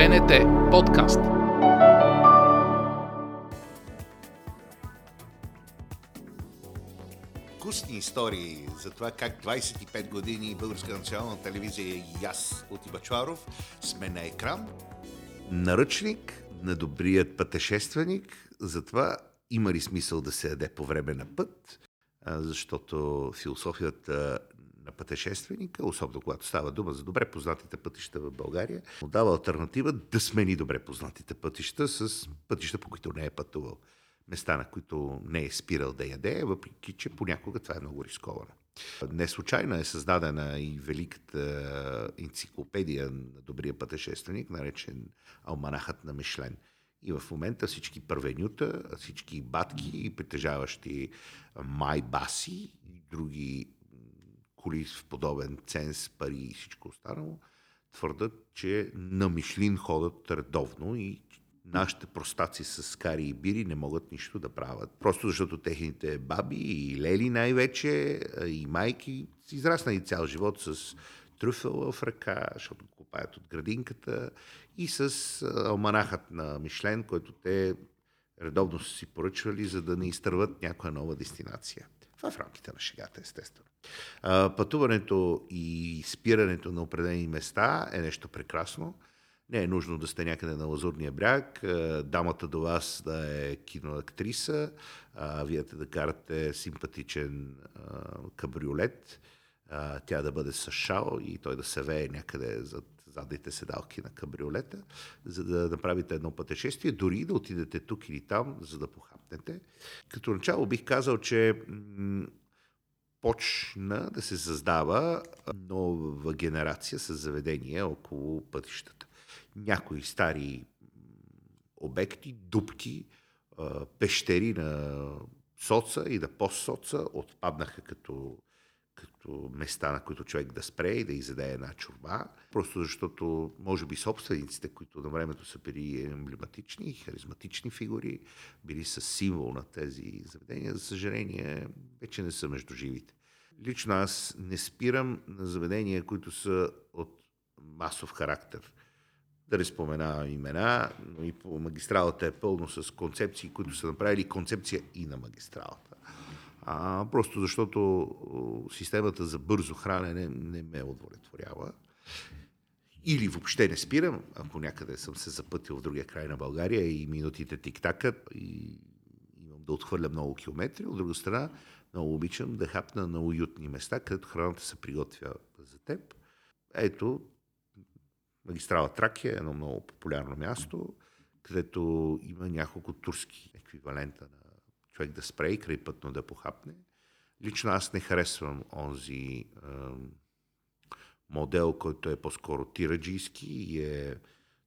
БНТ подкаст. Вкусни истории за това как 25 години Българска национална телевизия и аз от Ибачваров сме на екран. Наръчник на добрият пътешественик, затова има ли смисъл да се яде по време на път, защото философията пътешественика, особено когато става дума за добре познатите пътища в България, му дава альтернатива да смени добре познатите пътища с пътища, по които не е пътувал. Места, на които не е спирал да яде, въпреки че понякога това е много рисковано. Не случайно е създадена и великата енциклопедия на добрия пътешественик, наречен Алманахът на Мишлен. И в момента всички първенюта, всички батки, притежаващи майбаси и други коли в подобен ценз, пари и всичко останало, твърдат, че на Мишлин ходят редовно и нашите простаци с кари и бири не могат нищо да правят. Просто защото техните баби и лели най-вече и майки са израснали цял живот с трюфел в ръка, защото копаят от градинката и с алманахът на Мишлен, който те редовно са си поръчвали, за да не изтърват някоя нова дестинация. Това е в рамките на шегата, естествено. Пътуването и спирането на определени места е нещо прекрасно. Не е нужно да сте някъде на Лазурния бряг, дамата до вас да е киноактриса, а вие да карате симпатичен кабриолет, тя да бъде с шал и той да се вее някъде зад задните седалки на кабриолета, за да направите едно пътешествие, дори да отидете тук или там, за да похапнете. Като начало бих казал, че почна да се създава нова генерация с заведения около пътищата. Някои стари обекти, дупки, пещери на соца и на постсоца отпаднаха като като места, на които човек да спре и да изяде една чорба, просто защото, може би, собствениците, които на времето са били емблематични, харизматични фигури, били са символ на тези заведения, за съжаление, вече не са между живите. Лично аз не спирам на заведения, които са от масов характер. Да не спомена имена, но и по магистралата е пълно с концепции, които са направили концепция и на магистралата а, просто защото системата за бързо хранене не ме удовлетворява. Или въобще не спирам, ако някъде съм се запътил в другия край на България и минутите тик-такът и имам да отхвърля много километри. От друга страна, много обичам да хапна на уютни места, където храната се приготвя за теб. Ето, магистрала Тракия е едно много популярно място, където има няколко турски еквивалента на човек да спре и крайпътно да похапне. Лично аз не харесвам онзи е, модел, който е по-скоро тираджийски и е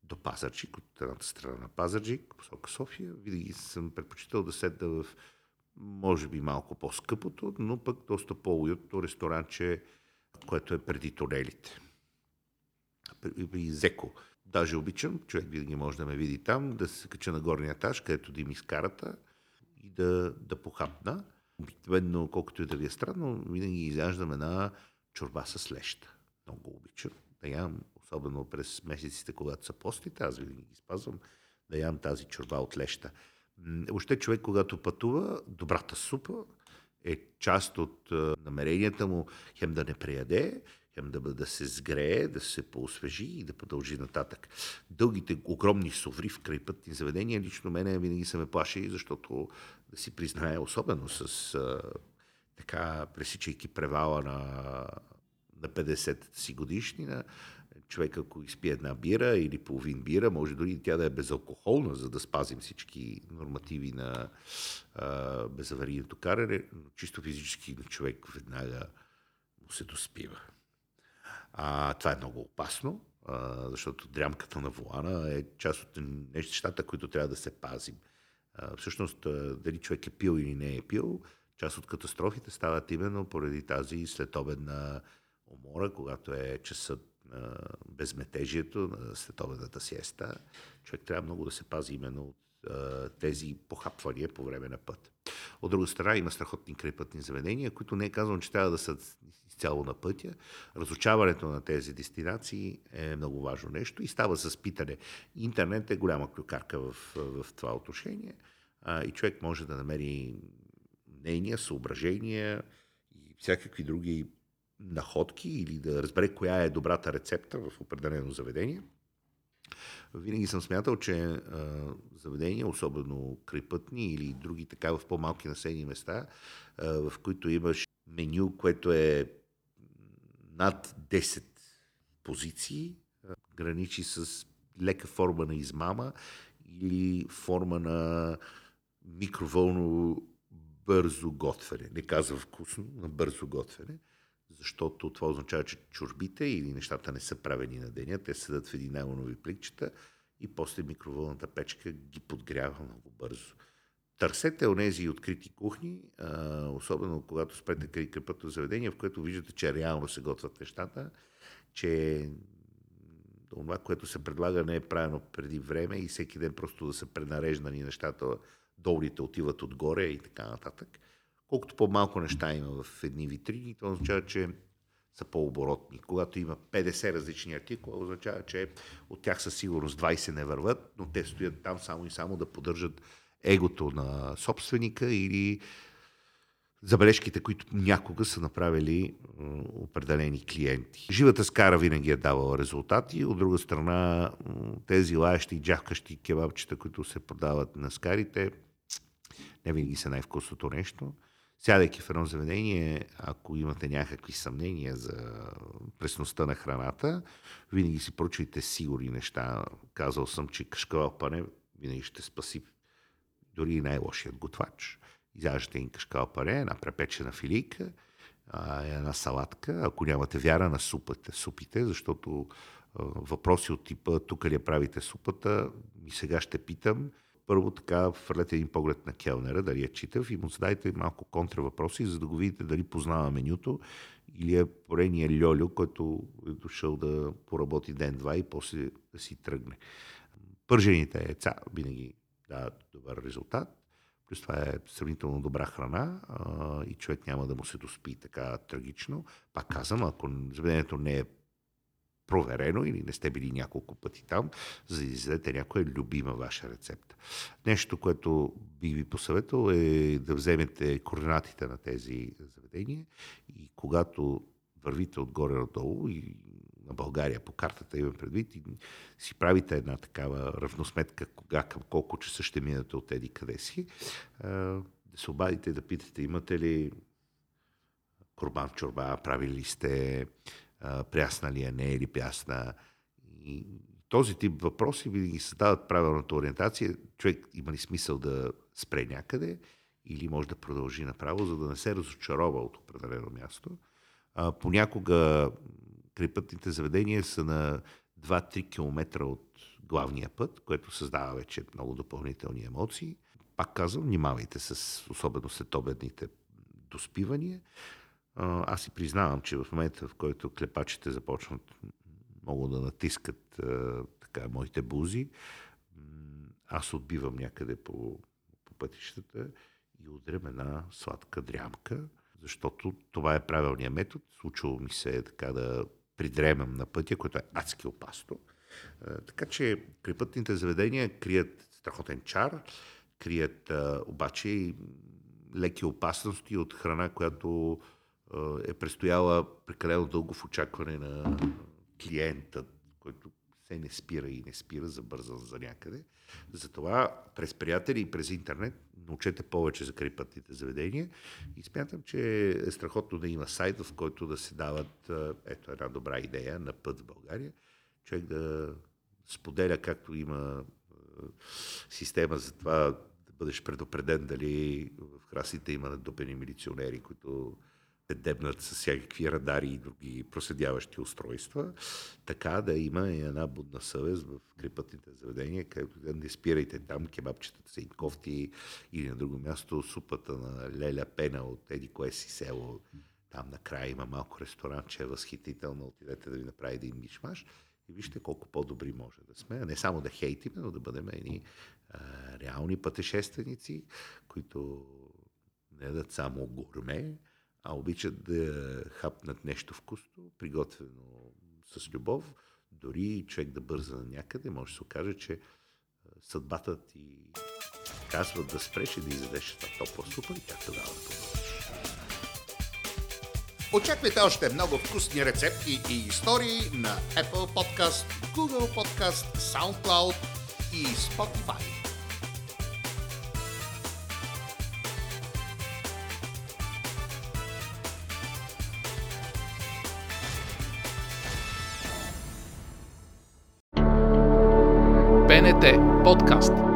до Пазарчик, от едната страна на Пазарджик, посока София. Винаги съм предпочитал да седна в може би малко по-скъпото, но пък доста по-уютно ресторанче, което е преди тунелите. И Зеко. Даже обичам, човек винаги може да ме види там, да се кача на горния етаж, където да ми скарата и да, да похапна. Обикновено, колкото и да ви е странно, винаги изяждам една чорба с леща. Много обичам да ям, особено през месеците, когато са постите, аз винаги ги спазвам, да ям тази чорба от леща. Още човек, когато пътува, добрата супа е част от намеренията му хем да не преяде, хем да, да се сгрее, да се поосвежи и да продължи нататък. Дългите, огромни соври в крайпътни заведения лично мене винаги са ме плашили, защото да си призная, особено с а, така, пресичайки превала на, на 50-та си годишнина, човек ако изпие една бира или половин бира, може дори тя да е безалкохолна, за да спазим всички нормативи на а, безаварийното каране, но чисто физически човек веднага му се доспива. А, това е много опасно, а, защото дрямката на вулана е част от нещата, които трябва да се пазим. А, всъщност, дали човек е пил или не е пил, част от катастрофите стават именно поради тази следобедна умора, когато е часът на безметежието, на следобедната сиеста. Човек трябва много да се пази именно от тези похапвания по време на път. От друга страна има страхотни крайпътни заведения, които не е казвам, че трябва да са изцяло на пътя. Разучаването на тези дестинации е много важно нещо и става с питане. Интернет е голяма клюкарка в, в това отношение а, и човек може да намери мнения, съображения и всякакви други находки или да разбере коя е добрата рецепта в определено заведение. Винаги съм смятал, че а, заведения, особено крайпътни или други така в по-малки населени места, а, в които имаш меню, което е над 10 позиции, граничи с лека форма на измама или форма на микроволно бързо готвене. Не казвам вкусно, на бързо готвене защото това означава, че чужбите или нещата не са правени на деня, те седат в едни найлонови пликчета и после микроволната печка ги подгрява много бързо. Търсете онези открити кухни, особено когато спрете край заведение, в което виждате, че реално се готвят нещата, че това, което се предлага, не е правено преди време и всеки ден просто да са пренареждани нещата, долните отиват отгоре и така нататък. Колкото по-малко неща има в едни витрини, това означава, че са по-оборотни. Когато има 50 различни артикула, означава, че от тях със сигурност 20 не върват, но те стоят там само и само да поддържат егото на собственика или забележките, които някога са направили определени клиенти. Живата скара винаги е давала резултати. От друга страна, тези лаящи и джахкащи кебабчета, които се продават на скарите, не винаги са най-вкусното нещо сядайки в едно заведение, ако имате някакви съмнения за пресността на храната, винаги си прочуйте сигурни неща. Казал съм, че кашкавал пане винаги ще спаси дори и най-лошият готвач. Изяждате им кашкавал пане, една препечена филийка, една салатка, ако нямате вяра на супата, супите, защото въпроси от типа тук ли я правите супата, и сега ще питам, първо така фърлете един поглед на келнера, дали е читав и му задайте малко контравъпроси, за да го видите дали познава менюто или е порения льолю, който е дошъл да поработи ден-два и после да си тръгне. Пържените яйца винаги дават добър резултат. Плюс това е сравнително добра храна а, и човек няма да му се доспи така трагично. Пак казвам, ако заведението не е проверено или не сте били няколко пъти там, за да изведете някоя любима ваша рецепта. Нещо, което би ви посъветвал е да вземете координатите на тези заведения и когато вървите отгоре надолу и България по картата имам предвид и си правите една такава равносметка кога към колко часа ще минете от еди къде си, да се обадите да питате имате ли корбан чорба, правили ли сте прясна ли е, не е ли прясна. И този тип въпроси винаги създават правилната ориентация. Човек има ли смисъл да спре някъде или може да продължи направо, за да не се разочарова от определено място. А, понякога крайпътните заведения са на 2-3 км от главния път, което създава вече много допълнителни емоции. Пак казвам, внимавайте с особено след обедните доспивания. Аз си признавам, че в момента, в който клепачите започнат много да натискат така моите бузи, аз отбивам някъде по, по пътищата и удрям една сладка дрямка, защото това е правилният метод. Случило ми се така да придремам на пътя, което е адски опасно. Така че крепътните заведения крият страхотен чар, крият обаче и леки опасности от храна, която е престояла прекалено дълго в очакване на клиента, който се не спира и не спира, забързан за някъде. Затова през приятели и през интернет научете повече за крайпътните заведения и смятам, че е страхотно да има сайт, в който да се дават, ето една добра идея на път в България, човек да споделя както има система за това да бъдеш предупреден дали в храсите има надупени милиционери, които те дебнат с всякакви радари и други проследяващи устройства, така да има и една будна съвест в крепътните заведения, където да не спирайте там, кебабчетата са им кофти или на друго място супата на Леля Пена от Еди кое си село. Там накрая има малко ресторант, че е възхитително, отидете да ви направи един мишмаш и вижте колко по-добри може да сме, а не само да хейтиме, но да бъдем едни а, реални пътешественици, които не дадат само гурме, а обичат да хапнат нещо вкусно, приготвено с любов, дори човек да бърза на някъде, може да се окаже, че съдбата ти казва да спреш и да изядеш една топла супа и тя тогава да продължиш. Очаквайте още много вкусни рецепти и истории на Apple Podcast, Google Podcast, SoundCloud и Spotify. БНТ подкаст.